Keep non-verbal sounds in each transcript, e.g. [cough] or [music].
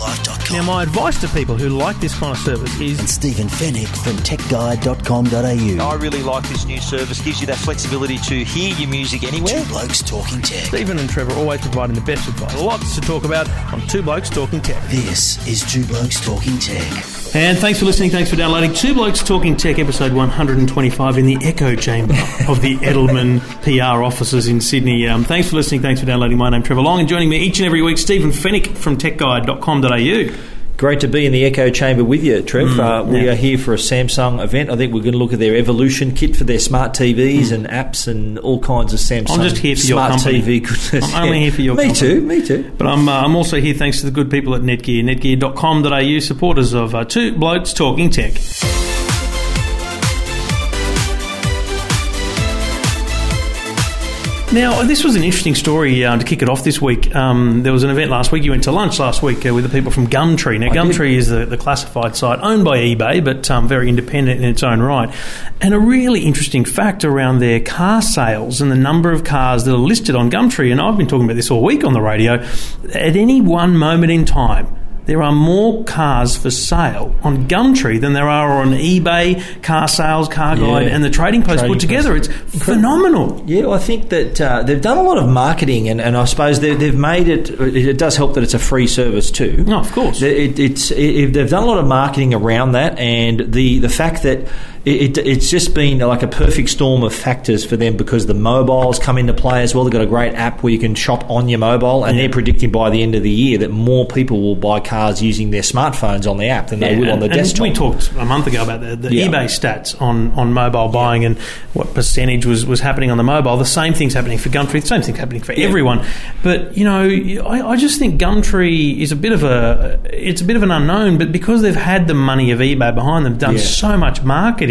YourTechLife.com Now, my advice to people who like this kind of service is and Stephen Fenech from TechGuide.com.au. I really like this new service. Gives you that flexibility to hear your music anywhere. Two Blokes Talking Tech. Stephen and Trevor always providing the best advice. Lots to talk about on Two Blokes Talking Tech. This is Two Blokes Talking Tech. And thanks for listening. Thanks for downloading Two Blokes Talking Tech, episode 125 in the echo chamber of the Edelman PR offices in Sydney. Um, thanks for listening. Thanks for downloading. My name's Trevor Long, and joining me each and every week, Stephen Fenech from TechGuide.com.au. Great to be in the Echo Chamber with you, Trev. uh, we yeah. are here for a Samsung event. I think we're going to look at their Evolution kit for their smart TVs and apps and all kinds of Samsung I'm just here for your smart company. TV goodness. I'm only here for your company. [laughs] Me company. too, me too. But I'm, uh, I'm also here thanks to the good people at Netgear, netgear.com.au, supporters of uh, Two Blokes Talking Tech. Now, this was an interesting story uh, to kick it off this week. Um, there was an event last week. You went to lunch last week uh, with the people from Gumtree. Now, I did. Gumtree is the, the classified site owned by eBay, but um, very independent in its own right. And a really interesting fact around their car sales and the number of cars that are listed on Gumtree. And I've been talking about this all week on the radio. At any one moment in time, there are more cars for sale on Gumtree than there are on eBay, Car Sales, Car Guide, Yeah. and the Trading Post Trading put together. Post. It's phenomenal. Yeah, well, I think that uh, they've done a lot of marketing, and, and I suppose they, they've made it. It does help that it's a free service too. No, of course. It, it's it, they've done a lot of marketing around that, and the the fact that it, it, it's just been like a perfect storm of factors for them because the mobiles come into play as well. They've got a great app where you can shop on your mobile, and Yeah. they're predicting by the end of the year that more people will buy cars using their smartphones on the app than they Yeah, will on the desktop. We talked a month ago about the, the Yeah. eBay stats on, on mobile buying and what percentage was, was happening on the mobile. The same thing's happening for Gumtree. The same thing's happening for everyone. But you know, I, I just think Gumtree is a bit of a it's a bit of an unknown. But because they've had the money of eBay behind them, done Yeah. so much marketing,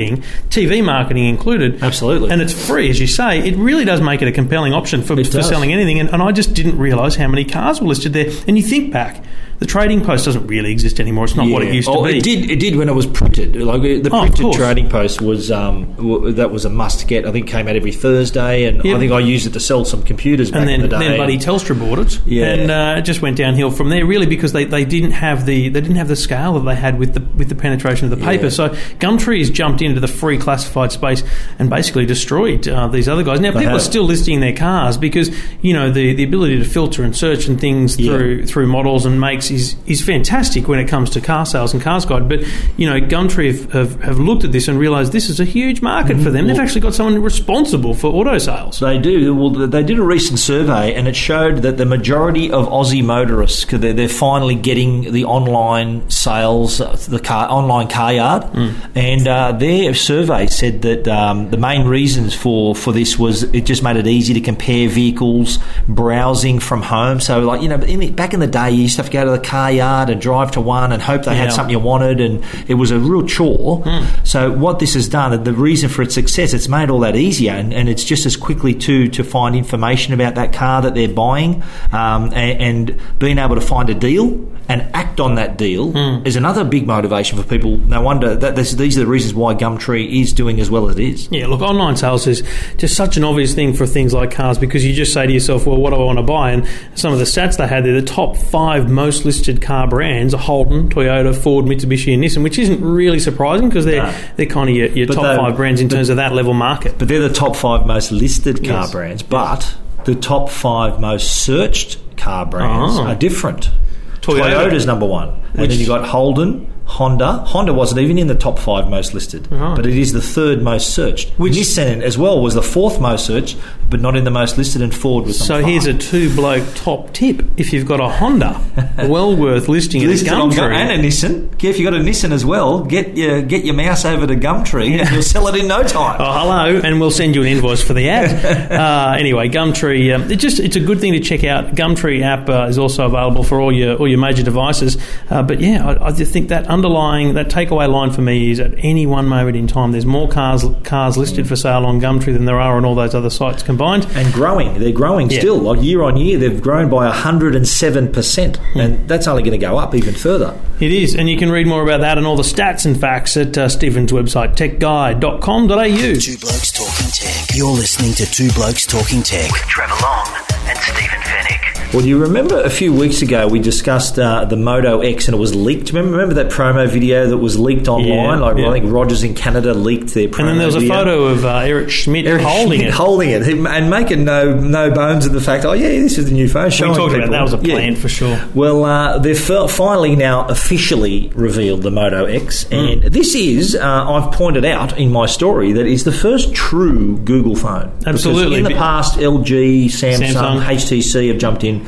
TV marketing included, Absolutely. and it's free, as you say. It really does make it a compelling option for, for selling anything. And, and I just didn't realise how many cars were listed there. And you think back. The trading post doesn't really exist anymore. It's not what it Yeah. used to oh, be. It did. It did when it was printed. Like the Oh, printed course. trading post was um, w- that was a must get. I think came out every Thursday, and Yep. I think I used it to sell some computers back and then, in the day. then Buddy Telstra bought it, Yeah. and uh, it just went downhill from there. Really, because they, they didn't have the they didn't have the scale that they had with the with the penetration of the paper. Yeah. So Gumtree has jumped into the free classified space and basically destroyed uh, these other guys. Now people are still listing their cars because you know the, the ability to filter and search and things Yeah. through through models and makes is is fantastic when it comes to car sales and cars guide. But you know Gumtree have, have, have looked at this and realised this is a huge market for them. They've Well- actually got someone responsible for auto sales. They do. Well, they did a recent survey, and it showed that the majority of Aussie motorists, they're, they're finally getting the online sales, the car online car yard, and uh, their survey said that um, the main reasons for, for this was it just made it easy to compare vehicles, browsing from home. So, like you know, in the, back in the day, you used to have to go to the car yard and drive to one and hope they Yeah. had something you wanted, and it was a real chore. So, what this has done, the reason for its success, it's made all that easier, and, and it's just as quickly to to find information about that car that they're buying, um, and, and being able to find a deal and act on that deal hmm. is another big motivation for people. No wonder that this, these are the reasons why Gumtree is doing as well as it is. Yeah, look, online sales is just such an obvious thing for things like cars because you just say to yourself, well, what do I want to buy? And some of the stats they had there, the top five most listed car brands are Holden, Toyota, Ford, Mitsubishi, and Nissan, which isn't really surprising because they're, No. they're kind of your, your top five brands in terms of that level market. But they're the top five most listed car Yes. brands, but the top five most searched car brands Oh. are different. Toyota. Toyota's number one, and Which- then you got Holden, Honda. Honda wasn't even in the top five most listed, Right. but it is the third most searched. Which- Nissan as well was the fourth most searched, but not in the most listed. And Ford was So here's a two bloke top tip. If you've got a Honda, well worth listing it at listed on Gumtree. and a Nissan. If you've got a Nissan as well, get your get your mouse over to Gumtree and you'll sell it in no time. Oh, hello, and we'll send you an invoice for the ad. [laughs] uh, anyway, Gumtree, um, it just it's a good thing to check out. Gumtree app uh, is also available for all your all your major devices. Uh, but yeah, I, I just think that underlying that takeaway line for me is at any one moment in time, there's more cars cars listed for sale on Gumtree than there are on all those other sites combined. and growing. They're growing Yeah. still. Like year on year, they've grown by 107%. Hmm. And that's only going to go up even further. It is, and you can read more about that and all the stats and facts at uh, Stephen's website, techguide.com.au. Two Blokes Talking Tech. You're listening to Two Blokes Talking Tech. with Trevor Long and Stephen Fenech. Well, do you remember a few weeks ago we discussed uh, the Moto X and it was leaked. Remember, remember that promo video that was leaked online? Yeah, like yeah. I think Rogers in Canada leaked their promo And then there was a photo of uh, Eric Schmidt Eric holding Schmidt it. holding it, and making no no bones of the fact. Oh yeah, this is the new phone. we showing talked about that was a Yeah. plan for sure. Well, uh, they've finally now officially revealed the Moto X, Hmm. and this is, uh, I've pointed out in my story, that is the first true Google phone. Because Absolutely. in the past, LG, Samsung, Samsung. HTC have jumped in.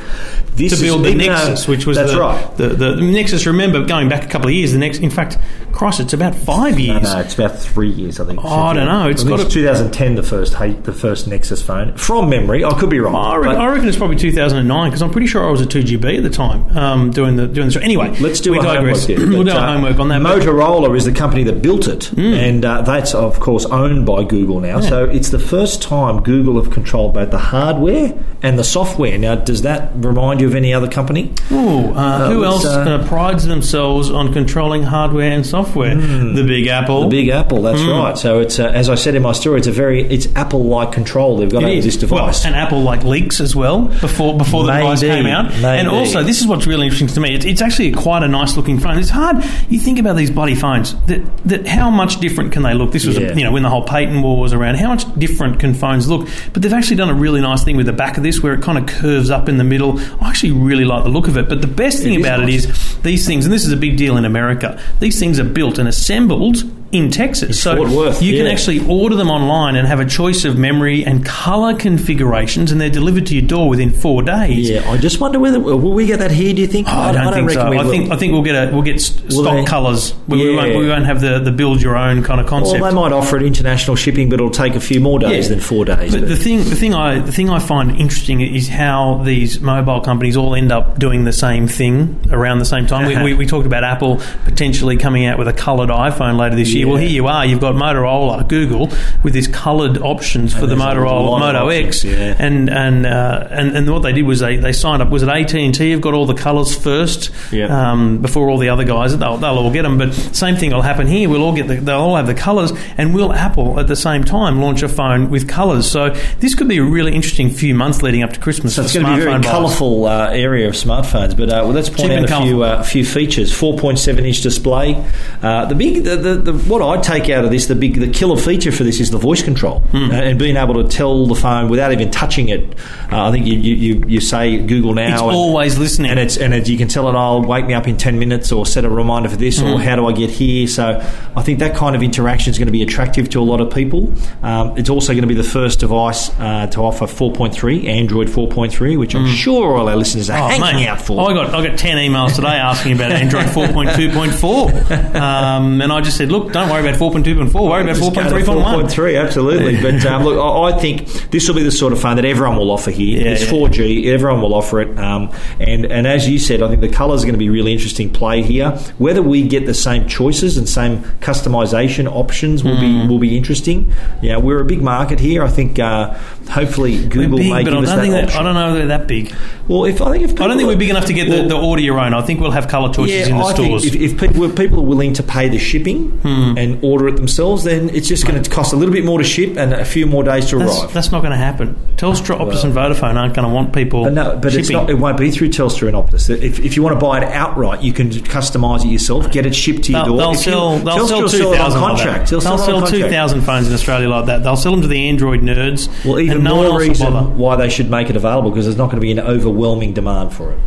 This to build is, the Nexus, which was that's the, right. The, the, the Nexus. Remember, going back a couple of years, the next. In fact, Christ, it's about five years. no, it's about three years, I think. Oh, I don't know. It's I got it's to- 2010, the first the first Nexus phone. From memory, I could be wrong. I reckon, but- I reckon it's probably 2009 because I'm pretty sure I was a 2GB at the time um, doing the doing the show. Anyway, Let's do we our digress. homework. There. [clears throat] we'll do uh, homework on that. Motorola is the company that built it, Hmm. and uh, that's of course owned by Google now. So it's the first time Google have controlled both the hardware and the software. Now, does that remind you of any other company? Ooh, uh, who else uh, uh, prides themselves on controlling hardware and software? The Big Apple. The Big Apple. That's right. So it's uh, as I said in my story, it's a very it's Apple-like control they've got It over is. this device. Well, and Apple like leaks as well before before the device came out. maybe. And also, this is what's really interesting to me. It's, it's actually quite a nice looking phone. It's hard. You think about these bloody phones. That that how much different can they look? This was Yeah. a, you know when the whole patent war was around. How much different can phones look? But they've actually done a really nice thing with the back of this, where it kind of curves up in the middle. I actually really like the look of it. But the best thing It about nice. it is these things, and this is a big deal in America. These things are built and assembled. In Texas, so Worth, you can actually order them online and have a choice of memory and color configurations, and they're delivered to your door within four days. yeah, I just wonder whether uh, will we get that here? Do you think? Oh, I don't, think so. we I think I think we'll get a we'll get st- stock they? colours. We, we, Yeah. won't, we won't have the, the build your own kind of concept. Well, they might offer it international shipping, but it'll take a few more days Yeah. than four days. But the thing, the thing I, the thing I find interesting is how these mobile companies all end up doing the same thing around the same time. Uh-huh. we, we, we talked about Apple potentially coming out with a coloured iPhone later this year. Well, here you are. You've got Motorola, Google, with these coloured options for the Motorola Moto X, yeah. and and, uh, and and what they did was they, they signed up. Was it AT and T? Have got all the colours first Yeah. um, before all the other guys. They'll, they'll all get them. But same thing will happen here. We'll all get the, they'll all have the colours, and will Apple at the same time launch a phone with colours? So this could be a really interesting few months leading up to Christmas. So it's going to be a very colourful uh, area of smartphones. But uh, well, let's point Cheap out a few uh, few features. Four point seven inch display. Uh, the big the, the, the what I take out of this the big the killer feature for this is the voice control Hmm. uh, and being able to tell the phone without even touching it. Uh, I think you, you, you, say Google now. It's and- always listening. and it's and it, you can tell it, "I'll wake me up in ten minutes," or set a reminder for this, Mm-hmm. or how do I get here? So I think that kind of interaction is going to be attractive to a lot of people. Um, it's also going to be the first device uh, to offer 4.3, Android 4.3, which I'm sure all our listeners are Mm. Oh, hanging mate, out for. I got I got ten emails today asking about Android 4.2.4, [laughs] um, and I just said, look, don't worry about 4.2.4, worry about Just go to 4.3.1. 4.3, absolutely. But um, look, I, I think this will be the sort of phone that everyone will offer here. Yeah, it's yeah. 4G, everyone will offer it. Um, and, and as you said, I think the colours are going to be really interesting play here. Whether we get the same choices and same customisation options will Hmm. be will be interesting. Yeah, we're a big market here. I think uh, hopefully We're Google big, may but give I us don't that think that, option. I don't know they're that big. Well, if I think if I don't think we're big enough to get well, the, the audio own. I think we'll have colour choices in the I stores. think if, if people, if people are willing to pay the shipping Hmm. Mm. and order it themselves, then it's just going to cost a little bit more to ship and a few more days to That's, arrive. that's not going to happen. Telstra, Optus, and Vodafone aren't going to want people But no, but not, it won't be through Telstra and Optus. If, if you want to buy it outright, you can customise it yourself, get it shipped to your They'll, door. they'll If you- sell. They'll Telstra sell two sell it on contract. They'll, They'll sell on two thousand phones in Australia like that. They'll sell them to the Android nerds. Well, even and no more one else will reason why they should make it available because there's not going to be an overwhelming demand for it.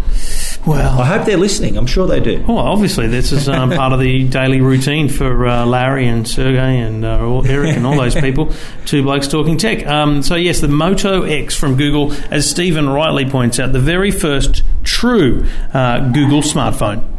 Well, I hope they're listening. I'm sure they do. Well, obviously, this is um, part of the [laughs] daily routine for uh, Larry and Sergey and uh, Eric and all those people. [laughs] Two blokes talking tech. Um, so, yes, the Moto X from Google, as Stephen rightly points out, the very first true uh, Google smartphone.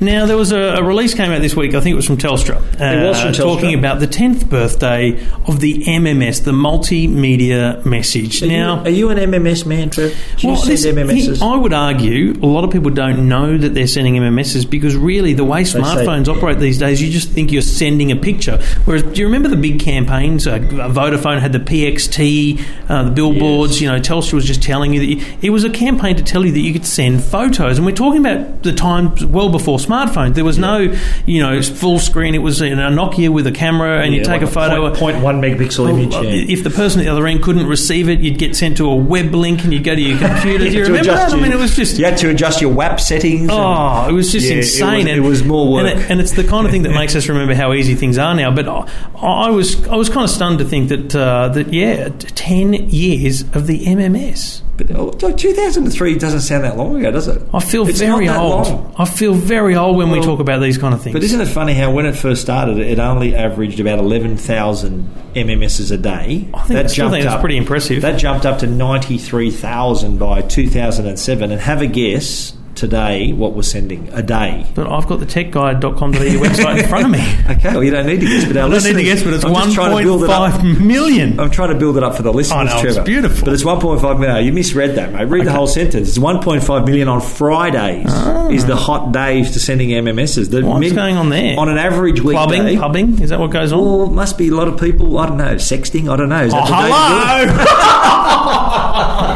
Now there was a, a release came out this week. I think it was from Telstra. Uh, was from Telstra. talking about the tenth birthday of the MMS, the multimedia message. Are now, you, are you an MMS man, Trev? Do well, send this- MMSs? he- I would argue a lot of people don't know that they're sending MMSs because really the way say- smartphones operate these days, you just think you're sending a picture. Whereas, do you remember the big campaigns? Uh, Vodafone had the PXT, uh, the billboards. You know, Telstra was just telling you that you, it was a campaign to tell you that you could send photos. And we're talking about the time well before smartphones. There was no, you know, full screen. It was in a Nokia with a camera, and you take like a photo. point- point one megapixel image. Yeah. If the person at the other end couldn't receive it, you'd get sent to a web link and you'd go to your [laughs] computer. Do you remember that? I mean, it was just. you had to adjust your WAP settings. and- Oh, it was just Yeah, it insane. was- it was more work. and, it- and it's the kind of thing that makes us [laughs] remember how easy things are now. But I, I was, I was kind of stunned to think that, uh, that yeah, ten years of the MMS. But, oh, 2003 doesn't sound that long ago, does it? I feel It's very old. long. I feel very old when we talk about these kind of things. But isn't it funny how when it first started, it only averaged about 11,000 MMSs a day? I think- I still think that's pretty impressive. That jumped up to 93,000 by 2007. And have a guess today what we're sending a day. but I've got the techguide.com.au [laughs] website in front of me. Okay, well, you don't need to guess, but our I don't need to guess, but it's I'm just trying to build it up. 1.5 million. I'm trying to build it up for the listeners, I know, it's beautiful. But it's 1.5 million. You misread that, mate. Read the whole sentence. It's 1.5 million on Fridays. Is the hot days to sending MMSs. The What's going on there? On an average weekday. Clubbing, pubbing, is that what goes on? Well, must be a lot of people. I don't know, sexting. I don't know. Oh, the day to do it? hello!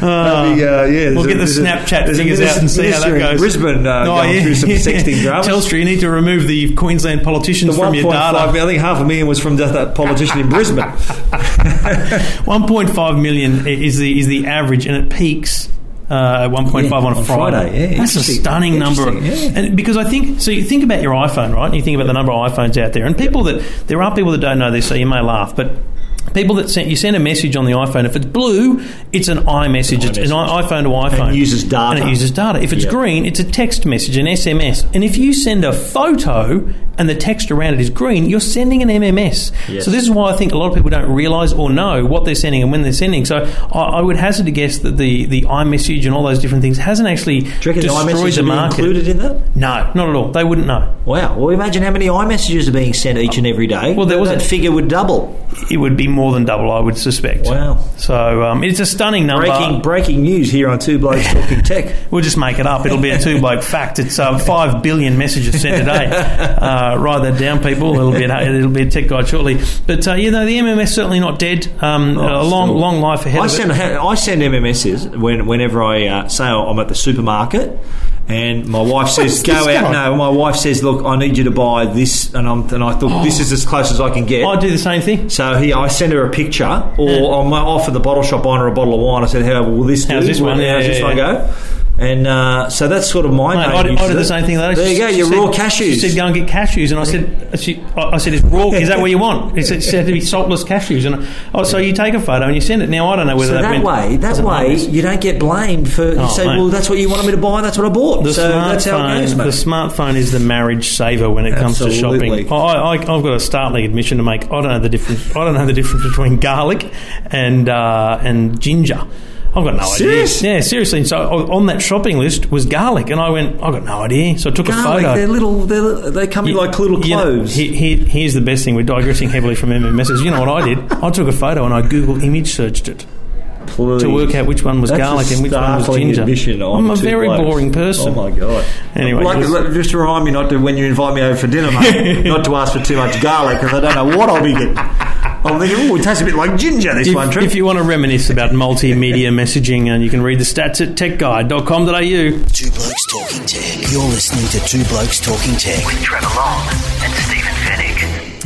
That'd be, [laughs] uh, yeah, We'll there's get the Snapchat a figures out and see how that goes. Brisbane uh, going through some sexting [laughs] dramas. Telstra, you need to remove the Queensland The politicians from your 1.5 data. million, I think half a million was from just that politician in Brisbane. [laughs] 1.5 million is the is the average, and it peaks. Uh, at 1.5 Yeah, on a on Friday. Friday, yeah, That's a stunning number. Interesting, yeah. And because I think, so you think about your iPhone, right? And you think about the number of iPhones out there, and people that there are people that don't know this, so you may laugh, but people that send you send a message on the iPhone. If it's blue, it's an iMessage. It's an iPhone to iPhone. And it uses data. And it uses data. If it's Yeah. green, it's a text message, an SMS. And if you send a photo and the text around it is green, you're sending an MMS. Yes. So this is why I think a lot of people don't realise or know what they're sending and when they're sending. So I, I would hazard to guess that the, the iMessage and all those different things hasn't actually Do you reckon the destroyed iMessage the be market. included in that? No, not at all. They wouldn't know. Wow. Well, imagine how many iMessages are being sent each and every day. Well, there was that figure would double. It would be more than double, I would suspect. Wow. So um, it's a stunning number. Breaking breaking news here on Two Blokes Talking Tech. [laughs] We'll just make it up. It'll be a two bloke fact. It's uh, five billion messages sent today. day. [laughs] Uh, write that down, people. It'll be a, it'll be a tech guide shortly. But uh, you know, the MMS certainly not dead. Um, a long still. long life ahead I of send it. I send MMSs when, whenever I uh, say I'm at the supermarket. And my wife oh, says, "Go out." guy? No, my wife says, "Look, I need you to buy this," and I'm and I thought this is as close as I can get. I do the same thing. So he, I send her a picture, or Yeah. I'm off at the bottle shop buying her a bottle of wine. I said, "How will this How's do? this one? How's Yeah, this yeah, one go?" And uh, so that's sort of my Mate, I, I did the same thing. Though. There you go, she your raw cashews. She said, "Go and get cashews," and I said, she, I I said, "It's raw. Is that what you want?" It said, it said to be saltless cashews, and oh, so you take a photo and you send it. Now I don't know whether So that, that went, way, that way, you don't get blamed for. You Oh, say, mate. "Well, that's what you wanted me to buy, and that's what I bought." The so that's how it smartphone, goes, mate. the smartphone is the marriage saver when it comes to shopping. I, I, I've got a startling admission to make. I don't know the difference. I don't know the difference between garlic and uh, and ginger. I've got no Serious? idea. Yeah, seriously. So on that shopping list was garlic, and I went, I've got no idea. So I took Garlic, a photo. they're little. They're, they come in like little You know, cloves. he- he- here's the best thing. We're digressing heavily from MMSs. You know what I did? I took a photo and I Google image searched it Please. to work out which one was That's garlic and which one was startling ginger. admission on I'm a two very blokes. boring person. Oh my god! Anyway, like, just- let- just to remind me not to when you invite me over for dinner, mate, [laughs] not to ask for too much garlic because I don't know what I'll be getting. I'm thinking, oh, it tastes a bit like ginger. This one, If, if you want to reminisce about multimedia messaging, and you can read the stats at techguide.com.au. Two Blokes Talking Tech. You're listening to Two Blokes Talking Tech. with Trevor Long and Stephen Fenech.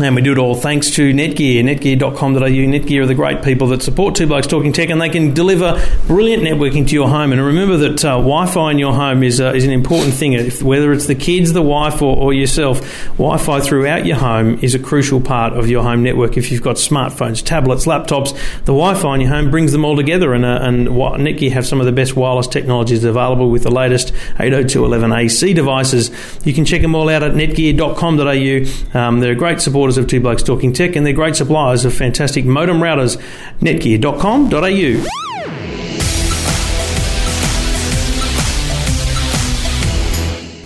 And we do it all thanks to Netgear, netgear.com.au. Netgear are the great people that support Two Blokes Talking Tech, and they can deliver brilliant networking to your home. And remember that uh, Wi-Fi in your home is uh, is an important thing. If, whether it's the kids, the wife, or, or yourself, Wi-Fi throughout your home is a crucial part of your home network. If you've got smartphones, tablets, laptops, the Wi-Fi in your home brings them all together. And, uh, and Netgear have some of the best wireless technologies available with the latest 802.11ac devices. You can check them all out at netgear.com.au. Um, they're a great supporters of Two Blokes Talking Tech, and they're great suppliers of fantastic modem routers. Netgear.com.au.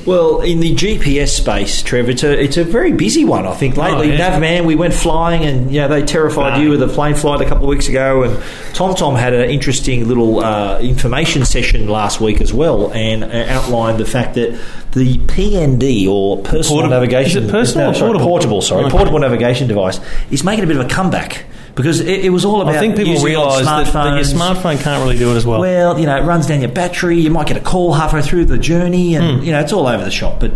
Well, in the GPS space, Trev, it's a it's a very busy one. I think lately, Oh, yeah. Navman, we went flying, and yeah, they terrified No. you with a plane flight a couple of weeks ago, and TomTom had an interesting little uh, information session last week as well, and uh, outlined the fact that the PND or personal Portable- navigation is it personal no, or sorry, portable? portable, sorry, Okay. portable navigation device is making a bit of a comeback because it, it was all about. I think people using it on realise that, that your smartphone can't really do it as well. Well, you know, it runs down your battery. You might get a call halfway through the journey, and Hmm. you know, it's all over the shop. But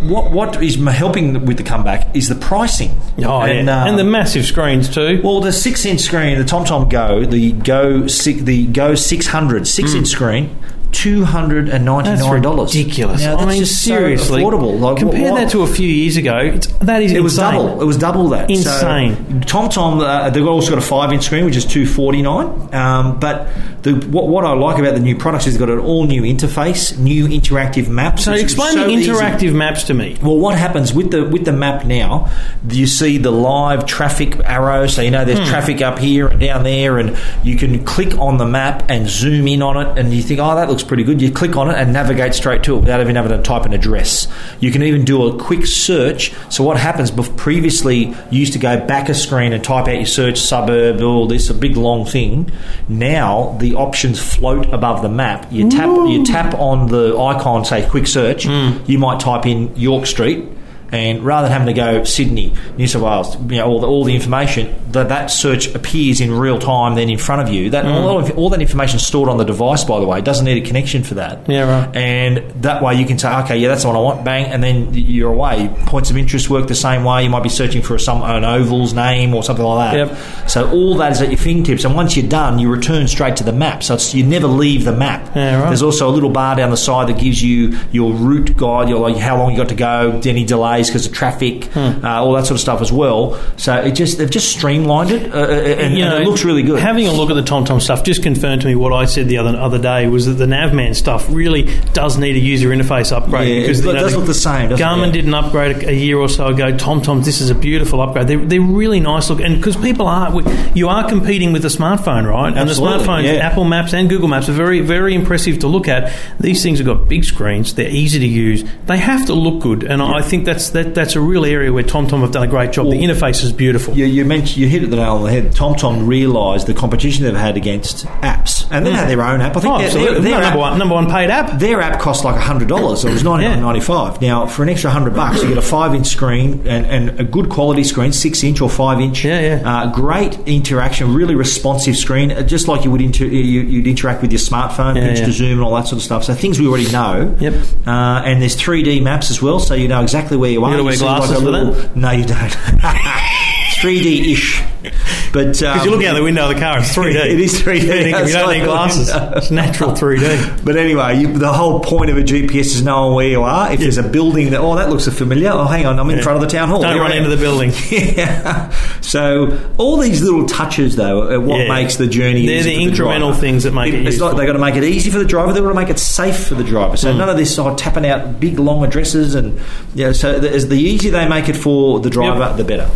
what what is helping with the comeback is the pricing. oh, and, yeah. uh, and the massive screens too. well, the six-inch screen, the TomTom Go, the Go six, the Go 600 six-inch screen, two hundred and. That's ninety-nine dollars. ridiculous. Now, I that's mean, just so seriously, affordable. Like, compare what- that to a few years ago. It's, that is It was double. It was double that. Insane. So, Tom, uh, they've also got a five-inch screen, which is two forty nine. Um, but the, what, what I like about the new products is they've got an all new interface, new interactive maps. So explain so the easy. interactive maps to me. Well, what happens with the with the map now? You see the live traffic arrow, so you know there's Hmm. traffic up here and down there, and you can click on the map and zoom in on it, and you think, oh, that looks pretty good. You click on it and navigate straight to it without even having to type an address. You can even do a quick search. So what happens? Previously, you used to go back a screen and type out your search suburb, all this, a big long thing. Now the options float above the map. You tap you tap on the icon, say quick search. Mm. You might type in York Street. And rather than having to go Sydney, New South Wales, you know, all the, all the information, that that search appears in real time then in front of you. That mm. all, of, all that information is stored on the device, by the way. It doesn't need a connection for that. Yeah, right. And that way you can say, okay, yeah, that's the one I want, bang, and then you're away. Points of interest work the same way. You might be searching for some an oval's name or something like that. Yep. So all that is at your fingertips, and once you're done, you return straight to the map. So it's, you never leave the map. Yeah, right. There's also a little bar down the side that gives you your route guide, your like how long you got to go, any delays because of traffic, Hmm. uh, all that sort of stuff as well. So it just they've just streamlined it, uh, uh, and, You and know, it looks really good. Having a look at the TomTom stuff just confirmed to me what I said the other other day was that the Navman stuff really does need a user interface upgrade. Yeah, because it you does look the same, Garmin it? did an upgrade a, a year or so ago. TomTom, this is a beautiful upgrade. They're, they're really nice look, and because people are, you are competing with the smartphone, right? And the Absolutely, smartphones, yeah. Apple Maps and Google Maps, are very very impressive to look at. These things have got big screens. They're easy to use. They have to look good, and I think that's that, that's a real area where TomTom have done a great job. the interface is beautiful. You, you mentioned you hit it at the nail on the head. TomTom realised the competition they've had against apps, and they had their own app. I think Oh, their, their, their number app, one, number one paid app. their app cost like hundred dollars. It was ninety nine ninety five. Now for an extra hundred bucks, you get a five inch screen and, and a good quality screen, six inch or five inch. Yeah, yeah. Uh, great interaction, really responsive screen, uh, just like you would inter- you, you'd interact with your smartphone, Yeah, pinch yeah. to zoom and all that sort of stuff. So things we already know. Yep. Uh, and there's 3D maps as well, so you know exactly where you are. gotta wear see like glasses for little- that? [laughs] No, you don't. [laughs] [laughs] 3D ish. [laughs] But um, Because you're looking out the window of the car, it's 3D. [laughs] It is 3D You you don't need glasses. It's natural 3D. [laughs] But anyway, you, the whole point of a GPS is knowing where you are. If there's a building that, oh, that looks familiar. Oh, hang on, I'm in front of the town hall. Don't run into the building. yeah. So all these little touches, though, are what Yeah. makes the journey. They're the incremental driver. things that make it It's like they've got to make it easy for the driver. They've got to make it safe for the driver. So Hmm. none of this oh, tapping out big long addresses and yeah. So the, as the easier they make it for the driver, Yep. the better.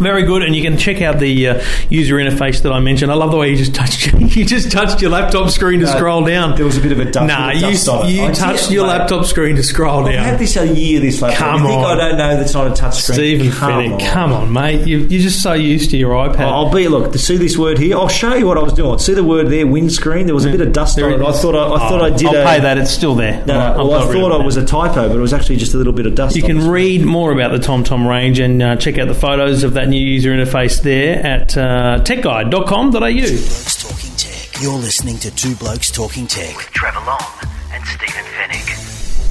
Very good, and you can check out the uh, user interface that I mentioned. I love the way you just touched [laughs] you just touched your laptop screen to No, scroll down. there was a bit of a dust- Nah, you, you I touched your mate. laptop screen to scroll down. I've had this a year. This laptop. Come you think on. I don't know that's not a touch screen? Stephen come Fenech, on. come on, mate. You, you're just so used to your iPad. I'll be look to see this word here. I'll show you what I was doing. See the word there, windscreen. There was a bit of dust on it. I thought I, I thought I did. I'll a, pay that. It's still there. No, I've well, I thought it was a typo, but it was actually just a little bit of dust. You can read more about the TomTom range and uh, check out the photos of that new user interface there at uh, techguide.com.au. Blokes Talking Tech. You're listening to Two Blokes Talking Tech. with Trevor Long and Stephen Fenech.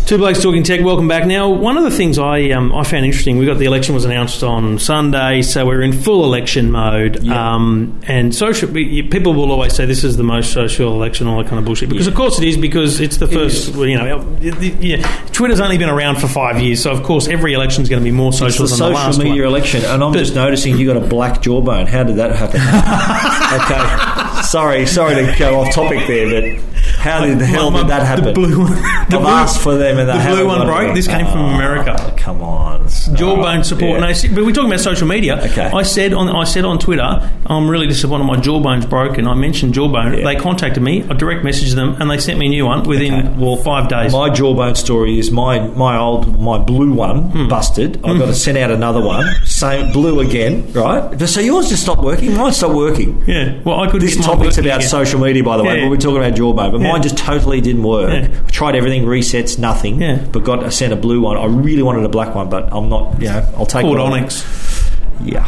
Two Blokes Talking Tech, welcome back. Now, one of the things I um, I found interesting, we got the election was announced on Sunday, so we're in full election mode. Yeah. Um, and social people will always say this is the most social election, all that kind of bullshit. Because of course it is, because it's the first. well, You know, it- it- yeah, Twitter's only been around for five years, so of course every election is going to be more It's social the than social the last media one. election, and I'm But- just noticing you got a black jawbone. How did that happen? [laughs] okay, sorry, sorry to go off topic there, but How did the hell My- did that happen? the blue one- the I've blue- asked for them and they the blue one broke. This came from Oh, America. Come on, Jawbone support. Yeah. No, see, but we're talking about social media. Okay. I said on I said on Twitter, I'm really disappointed. My jawbone's broken. I mentioned jawbone. Yeah. They contacted me. I direct messaged them, and they sent me a new one within Okay. well five days. My jawbone story is my my old my blue one Hmm. busted. I've got to send out another one, same blue again, right? So yours just stopped working. Mine stopped working. yeah. Well, I could. This topic's about again. social media, by the way, Yeah. but we're talking about jawbone. But. Mine just totally didn't work. I tried everything, resets, nothing. But got I sent a blue one. I really wanted a black one, but I'm not. You know, I'll take what Onyx. Yeah.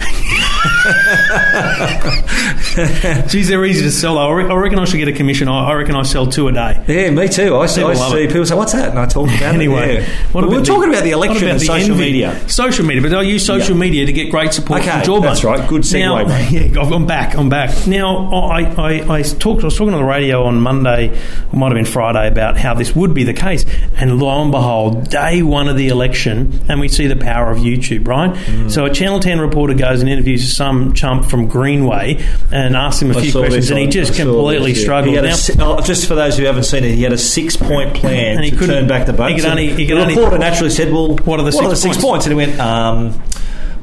[laughs] [laughs] Geez, they're easy to sell. I I reckon I should get a commission. I I reckon I sell two a day. Yeah, me too. I, see, I People love see people say, "What's that?" And I talk about [laughs] Anyway, it. Yeah. But we're talking about the election about and the social envy? media. Social media, but I use social Yeah. media to get great support Okay, Jawbone. that's right. Good segue, now, mate. [laughs] Yeah, I've- I'm back. I'm back. Now, I, I, I talked. I was talking on the radio on Monday, it might have been Friday, about how this would be the case, and lo and behold, day one of the election, and we see the power of YouTube. Right. Mm. So a Channel Ten reporter goes and interviews some chump from Greenway and asked him a I few questions, and he just completely this, yeah. struggled. He had a Now- si- oh, just for those who haven't seen it, he had a six-point plan And he to couldn't- turn back the boat. he could only- he could the only- reporter naturally said, "Well, What are the six six points?" points?" And he went, um,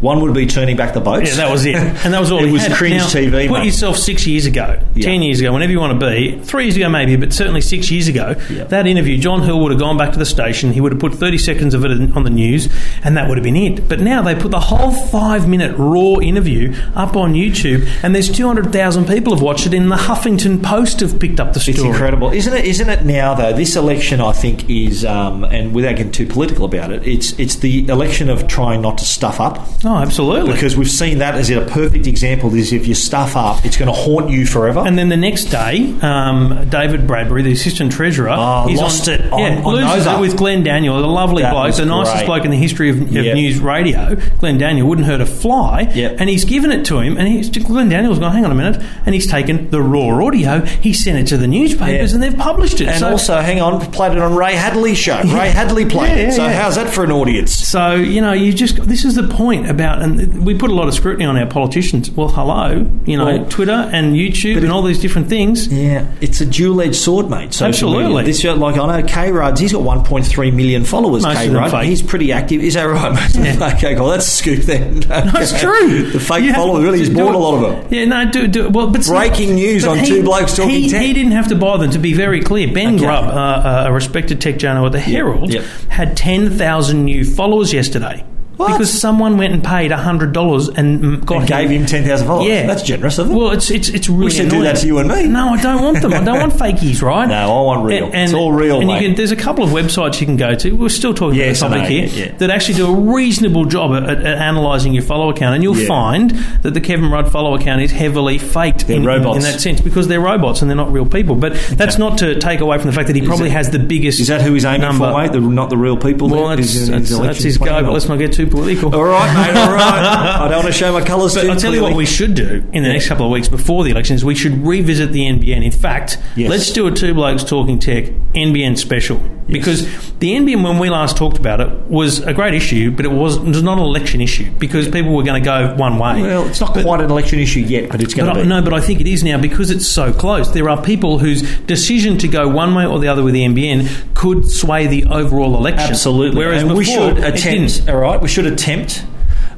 "One would be turning back the boats." Yeah, that was it, [laughs] and that was all. it was had. cringe Now, TV. Put mate. yourself six years ago, Yeah. ten years ago, whenever you want to be. Three years ago, maybe, but certainly six years ago. Yeah. That interview, John Hill would have gone back to the station. He would have put thirty seconds of it on the news, and that would have been it. But now they put the whole five-minute raw interview up on YouTube, and there's two hundred thousand people have watched it. In the Huffington Post have picked up the story. It's incredible, isn't it? Isn't it now though? This election, I think, is um, and without getting too political about it, it's it's the election of trying not to stuff up Oh, absolutely. because we've seen that as a perfect example. Is if you stuff up, it's going to haunt you forever. And then the next day, um, David Bradbury, the assistant treasurer, Oh, is lost on, it on- yeah, on loses it with Glenn Daniel, the lovely That bloke, the nicest great. bloke in the history of, of Yep. news radio. Glenn Daniel wouldn't hurt a fly, Yep. and he's given it to him. And he's, Glenn Daniel's gone, hang on a minute, and he's taken the raw audio, he sent it to the newspapers, Yeah. and they've published it. And so, also, hang on, played it on Ray Hadley's show. Ray Hadley played Yeah, it. So how's that for an audience? So you know, you just this is the point about, and we put a lot of scrutiny on our politicians. Well, hello, you know, Well, Twitter and YouTube and all these different things. Yeah, it's a dual-edged sword, mate. Absolutely. This, uh, like I know K Rudd's, he's got 1.3 million followers. K Rudd, he's pretty active. Is that right? [laughs] mate? okay, cool. That's a scoop then. [laughs] No, it's true. the fake You followers really he's bought a lot of them. Yeah, no, do do well. But Breaking news but on Two Blokes Talking he, Tech. He didn't have to buy them. To be very clear, Ben Okay. Grubb, uh, uh, a respected tech journal at the Herald, Yep. had ten thousand new followers yesterday. What? Because someone went and paid hundred dollars and got And gave him ten thousand dollars. Yeah, That's generous of them. Well, it's it's it's really. We should do that to you and me. No, I don't want them. I don't want [laughs] fakies, right? No, I want real. It's all real, And can, there's a couple of websites you can go to. We're still talking Yes, about the know, topic here yeah, yeah. that actually do a reasonable job at, at, at analysing your follow account, and you'll Yeah. find that the Kevin Rudd follow account is heavily faked in, in- in that sense because they're robots and they're not real people. But that's not to take away from the fact that he probably that- has the biggest. Is that who he's aiming number. for, mate? The, not the real people? Well, that's, that's, his that's his go, but let's not get too political. All right, mate. All right. [laughs] I don't want to show my colours But too I'll tell you what we should do in the next couple of weeks before the election is we should revisit the NBN. In fact, Yes. let's do a Two Blokes Talking Tech NBN special. Because the NBN, when we last talked about it, was a great issue, but it was, it was not an election issue because people were going to go one way. Well, it's not quite an election issue yet, but it's going But to I, be. no, but I think it is now because it's so close. There are people whose decision to go one way or the other with the NBN could sway the overall election. Absolutely. Whereas and before, we should attempt. All right, we should attempt.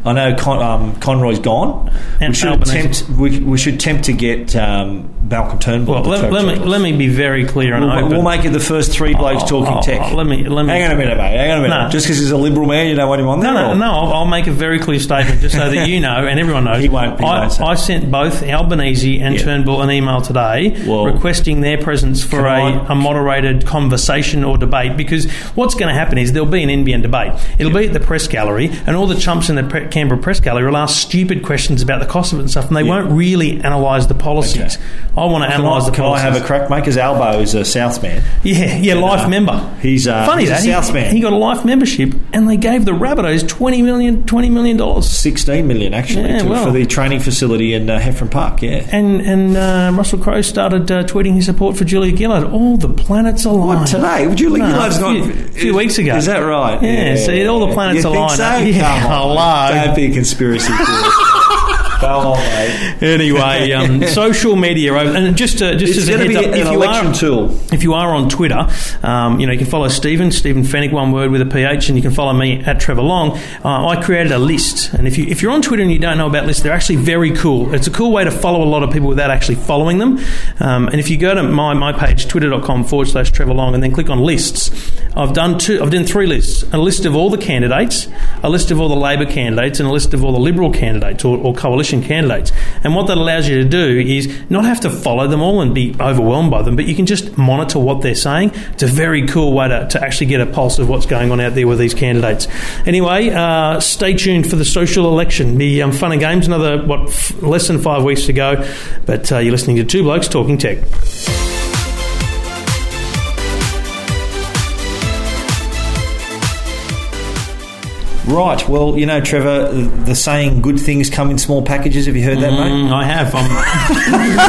I know Con, um, Conroy's gone. And we should Albanese. attempt. We, we should attempt to get um, Malcolm Turnbull. Well, let, let me let me be very clear and We'll, open. we'll make it the first three blokes Oh, talking oh, tech. oh, let me let me Hang on a minute, mate. Hang on a minute. No. Just because he's a liberal man, you don't want him on No, there. no, or- no. I'll, I'll make a very clear statement just so that you [laughs] know and everyone knows. He won't- he I, won't I sent both Albanese and Yeah. Turnbull an email today Well, requesting their presence for a, I- a moderated conversation or debate because what's going to happen is there'll be an NBN debate. It'll be at the press gallery and all the chumps in the pre- Canberra press gallery will ask stupid questions about the cost of it and stuff and they Yeah. won't really analyse the policies. I want to analyse the can I have a crack? Because Albo is a South man. Yeah, yeah, life uh, member. he's, uh, funny he's a that he- South man. He got a life membership, and they gave the Rabbitohs twenty million, twenty million dollars. 16 million, actually, Yeah, to, well. for the training facility in uh, Heffron Park, yeah. And and uh, Russell Crowe started uh, tweeting his support for Julia Gillard. All the planets align. What, today? You No, Gillard's a few, not... a few weeks ago. Is that right? Yeah, see, all the planets you align. So? [laughs] Yeah, Come on. hello. A conspiracy theorist. Mate. Anyway, [laughs] um, social media, and just uh, just It's as a heads up, an if you election are tool. if you are on Twitter, um, you know you can follow Stephen Stephen Fenech, one word with a ph, and you can follow me at Trevor Long. Uh, I created a list, and if you if you're on Twitter and you don't know about lists, they're actually very cool. It's a cool way to follow a lot of people without actually following them. Um, and if you go to my my page, twitter.com forward slash Trevor Long, and then click on lists, I've done two. I've done three lists: a list of all the candidates, a list of all the Labor candidates, and a list of all the Liberal candidates or, or coalition candidates. And what that allows you to do is not have to follow them all and be overwhelmed by them, but you can just monitor what they're saying. It's a very cool way to, to actually get a pulse of what's going on out there with these candidates. Anyway, uh, stay tuned for the social election. Be um, fun and games. Another what f- less than five weeks to go, but uh, you're listening to Two Blokes Talking Tech. Right. Well, you know, Trevor, the saying "good things come in small packages." Have you heard that, mate? Mm, I have. I'm, [laughs]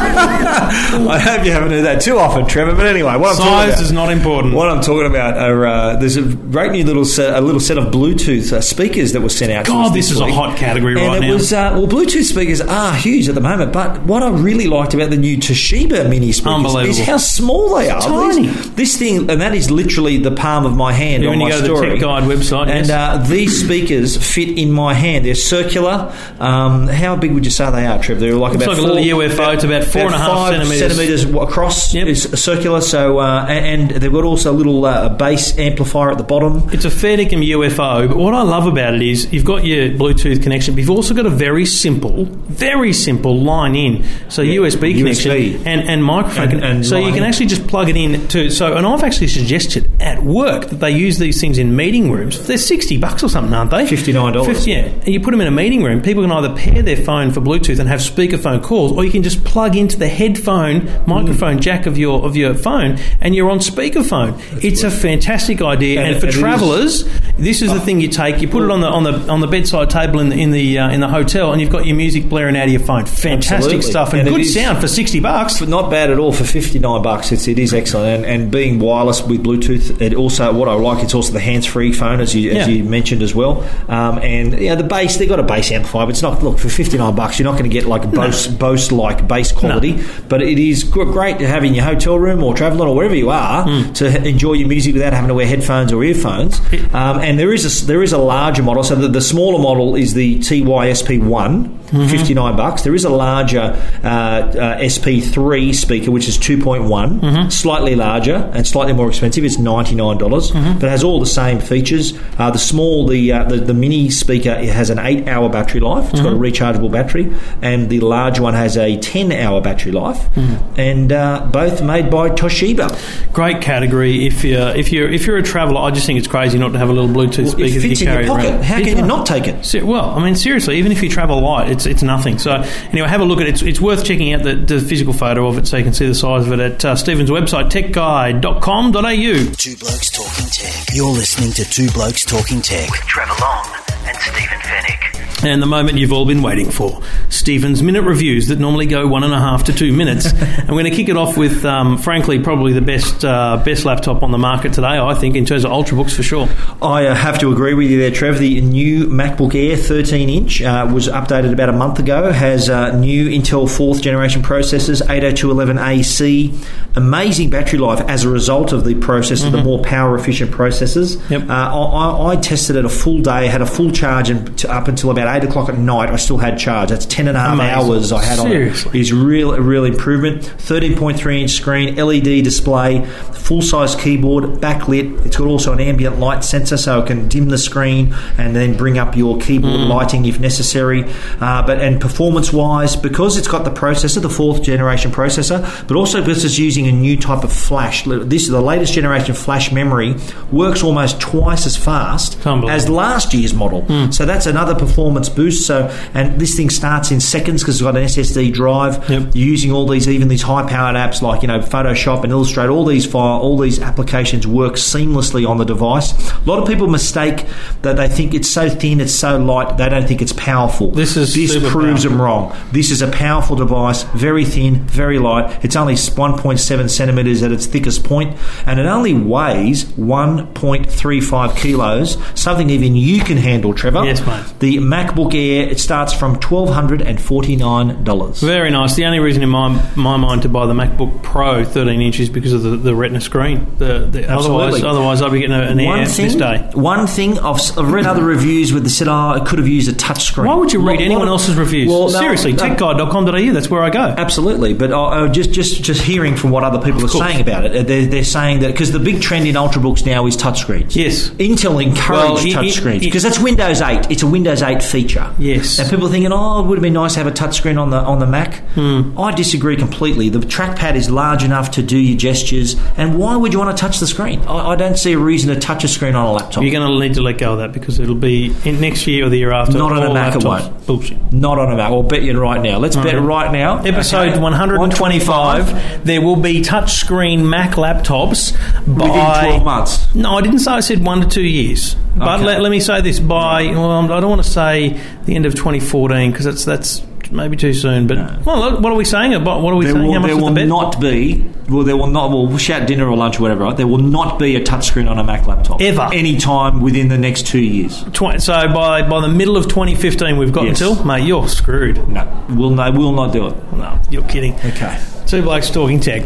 I hope you haven't heard that too often, Trevor. But anyway, what I'm talking size about, is not important. what I'm talking about are uh, there's a great new little set, a little set of Bluetooth uh, speakers that were sent out. God, us this is a hot category and right it now. was uh, well, Bluetooth speakers are huge at the moment. But what I really liked about the new Toshiba mini speakers is how small they are. tiny. These- This thing, and that is literally the palm of my hand Yeah, on when you my go to the. Tech Guide website, and yes. uh, these speakers fit in my hand. They're circular. Um, how big would you say they are, Trev? They're like It's about like a little UFO. It's about four and a half five centimetres. centimetres across. Yep. Is circular. So uh, and and they've got also a little uh, bass amplifier at the bottom. It's a fair dinkum UFO, but what I love about it is you've got your Bluetooth connection, but you've also got a very simple, very simple line in. So USB connection USB. and, and microphone. And- and so you can actually just plug it in to. So, and I've actually suggested at work that they use these things in meeting rooms. They're 60 bucks or something, aren't they? $59. 50, yeah. And you put them in a meeting room, people can either pair their phone for Bluetooth and have speakerphone calls, or you can just plug into the headphone microphone Mm. jack of your of your phone and you're on speakerphone. it's a fantastic idea. And And, for travellers, this is the thing you take. You put it on the on the on the bedside table in the in the uh, in the hotel, and you've got your music blaring out of your phone. Fantastic Absolutely. stuff and, And good sound for sixty bucks. But not bad at all for 59 bucks. It's, it is excellent. And, and being wireless with Bluetooth, it also, what I like, it's also the hands free phone, as you, as Yeah. you mentioned as well. Um, and, yeah, the bass, they've got a bass amplifier, but it's not, look, for 59 bucks, you're not going to get like Bose, Bose like bass quality. But it is great to have in your hotel room or travelling or wherever you are Hmm. to enjoy your music without having to wear headphones or earphones. Um, and there is, a, there is a larger model. So the, the smaller model is the TYSP1, Mm-hmm. 59 bucks. There is a larger uh, uh, SP3 speaker, which is 2.1, Mm-hmm. slightly larger and slightly more expensive. It's $99, dollars Mm-hmm. but it has all the same features. Uh, the small, the, uh, the the mini speaker, it has an eight-hour battery life. It's got a Mm-hmm. rechargeable battery, and the large one has a 10-hour battery life. Mm-hmm. And uh, both made by Toshiba. Great category if you are if you're if you're a traveller. I just think it's crazy not to have a little Bluetooth speaker it that fits you in carry your pocket. around. How It can you not take it? Se- Well, I mean, seriously, even if you travel light, it's it's nothing. So anyway, have a look at it. It's, it's worth checking out the, the physical photo of it so you can see the size of it at uh, Stephen's website, techguide.com.au. Two Blokes Talking Tech. You're listening to Two Blokes Talking Tech. with Trevor Long and Stephen Fenech. And the moment you've all been waiting for, Stephen's minute reviews that normally go one and a half to two minutes. and we're going to kick it off with, um, frankly, probably the best uh, best laptop on the market today, I think, in terms of ultrabooks for sure. I uh, have to agree with you there, Trev. The new MacBook Air 13 inch uh, was updated about a month ago, has uh, new Intel 4th generation processors, 802.11ac, amazing battery life as a result of the processor, the more power efficient processors. Mm-hmm. Yep. Uh, I, I tested it a full day, had a full charge, and up until about 8 o'clock at night, I still had charge. That's 10 and a half Amazing. hours I had Seriously. on it. Is real, a real improvement. 13.3 inch screen, LED display, full size keyboard, backlit. It's got also an ambient light sensor, so it can dim the screen and then bring up your keyboard lighting if necessary. Uh, but and performance wise, because it's got the processor, the fourth generation processor, but also because it's using a new type of flash. This is the latest generation flash memory works almost twice as fast as last year's model. Hmm. So that's another performance boost. So and this thing starts in seconds because it's got an SSD drive. Yep. You're using all these, even these high-powered apps like you know Photoshop and Illustrator. All these file, all these applications work seamlessly on the device. A lot of people mistake that they think it's so thin, it's so light. They don't think it's powerful. This is this proves powerful. them wrong. This is a powerful device, very thin, very light. It's only 1.7 centimeters at its thickest point, and it only weighs 1.35 kilos. Something even you can handle, Trevor. Yes, mate. The MacBook Air it starts from twelve hundred and forty nine dollars. Very nice. The only reason in my, my mind to buy the MacBook Pro 13 inches because of the, the Retina screen. The, the, otherwise, otherwise, I'd be getting an One Air thing, this day. one thing I've, I've read other reviews where they said, "Oh, it could have used a touch screen." Why would you read anyone else's reviews? Well, no, Seriously, no, techguide.com.au, that's where I go. Absolutely, but uh, uh, just just just hearing from what other people are course. saying about it, uh, they're, they're saying that because the big trend in ultrabooks now is touchscreens. Yes. Intel encouraged Well, touchscreens because that's Windows 8. It's a Windows 8 feature. Yes. And people are thinking, oh, it would have been nice to have a touchscreen on the on the Mac. Hmm. I disagree completely. The trackpad is large enough to do your gestures, and why would you want to touch the screen? I, I don't see a reason to touch a screen on a laptop. You're going to need to let go of that because it'll be in next year or the year after. Not on a Mac, it won't. Bullshit. Not on a Mac. I'll bet you right now. Let's bet Right. right now. Episode Okay. 125, there will be touchscreen Mac laptops by within 12 months. No, I didn't say I said one to two years. But Okay. let, let me say this by well, I don't want to say the end of 2014 because that's that's maybe too soon. But well, what are we saying? About what are we There saying? will, How much there will the not be. Well, there will not. Well, we'll shout dinner or lunch or whatever. Right? There will not be a touchscreen on a Mac laptop Ever. any time within the next two years. Tw- so by by the middle of 2015, we've got Yes. until mate. You're screwed. No, we'll no, we'll not do it. No, you're kidding. Okay. Two blokes talking tech.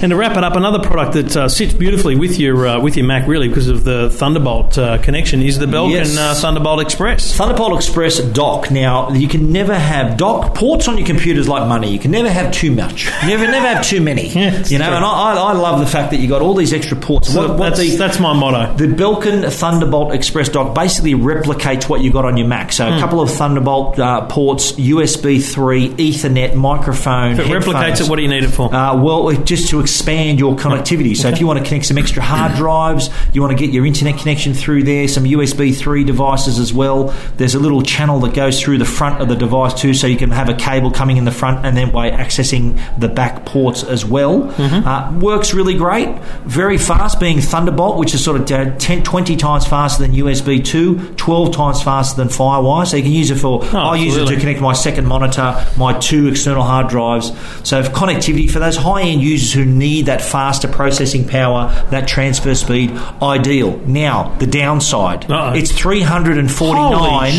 And to wrap it up, another product that uh, sits beautifully with your uh, with your Mac, really, because of the Thunderbolt uh, connection, is the Belkin Yes. uh, Thunderbolt Express. Thunderbolt Express dock. Now you can never have dock ports on your computers like money. You can never have too much. Never, never have too many. [laughs] Yeah, you know, true. and I, I love the fact that you got all these extra ports. So What- what that's, the- that's my motto. The Belkin Thunderbolt Express dock basically replicates what you got on your Mac. So Hmm. a couple of Thunderbolt uh, ports, USB 3, Ethernet, microphone. If it replicates it, what do you need it for? Uh, well, just to expand your connectivity. So if you want to connect some extra hard drives, you want to get your internet connection through there, some USB 3 devices as well. There's a little channel that goes through the front of the device too, so you can have a cable coming in the front and then by accessing the back ports as well. Uh, works really great. Very fast, being Thunderbolt, which is sort of uh, 10, 20 times faster than USB 2, 12 times faster than Firewire. So you can use it for, I use it to connect my second monitor, my two external hard drives. So connectivity for those high end users who need that faster processing power, that transfer speed, ideal. Now the downside, Uh-oh. it's three hundred and forty nine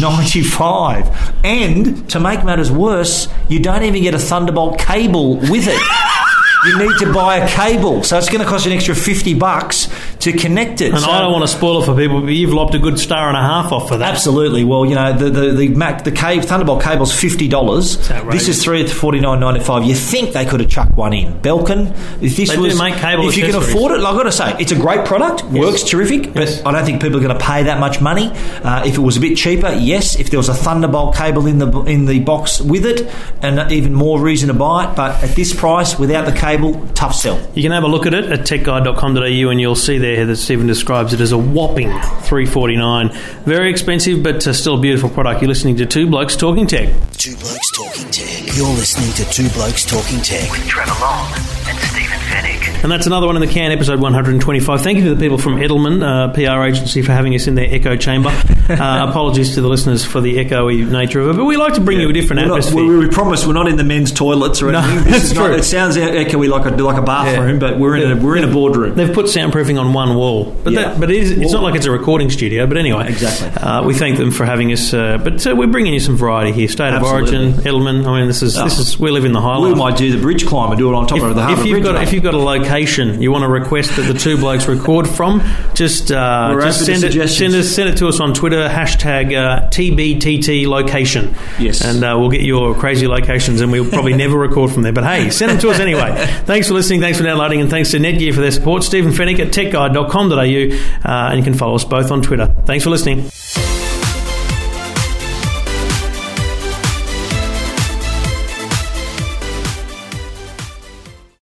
ninety five, and to make matters worse, you don't even get a Thunderbolt cable with it. You need to buy a cable, so it's going to cost you an extra fifty bucks to connect it. and So- I don't want to spoil it for people, but you've lopped a good star and a half off for that. Absolutely. Well, you know the the, the Mac the cave Thunderbolt cable's fifty dollars. This is three forty nine ninety five. You think they could have chucked one in Belkin? If this They was make cable if you can afford it, I've got to say it's a great product. Works terrific, but I don't think people are going to pay that much money. Uh, if it was a bit cheaper, yes. If there was a Thunderbolt cable in the in the box with it, and even more reason to buy it. But at this price, without the cable, tough sell. You can have a look at it at techguide.com.au and you'll see there that Stephen describes it as a whopping 349 Very expensive, but uh, still a beautiful product. You're listening to Two Blokes Talking Tech. Two Blokes Talking Tech. You're listening to Two Blokes Talking Tech. with Trevor Long and Stephen Fenech. And that's another one in the can, episode 125. Thank you to the people from Edelman, uh, PR agency, for having us in their echo chamber. [laughs] Uh, apologies to the listeners for the echoey nature of it, but we like to bring you a different We're not- atmosphere. we, we promise we're not in the men's toilets or No, anything. This that's is not- true. it sounds echoey like a like a bathroom, Yeah. but we're in a we're in a boardroom. They've put soundproofing on one wall, but Yeah. that, but it is, it's not like it's a recording studio. But anyway, Exactly. Uh, we thank them for having us. Uh, but uh, we're bringing you some variety here. State Absolutely. of origin, Edelman. I mean, this is this is we live in the Highlands. We might do the bridge climb and do it on top If, of the if you've Bridge. got mate. if you've got a location you want to request that the two blokes record from, just uh, just send it send us send it to us on Twitter hashtag uh, TBTT location. Yes. and uh, we'll get your crazy locations, and we'll probably never record from there. But hey, send them to us anyway. [laughs] thanks for listening. Thanks for downloading, and thanks to Netgear for their support. Stephen Fenech at techguide.com.au, uh, and you can follow us both on Twitter. Thanks for listening.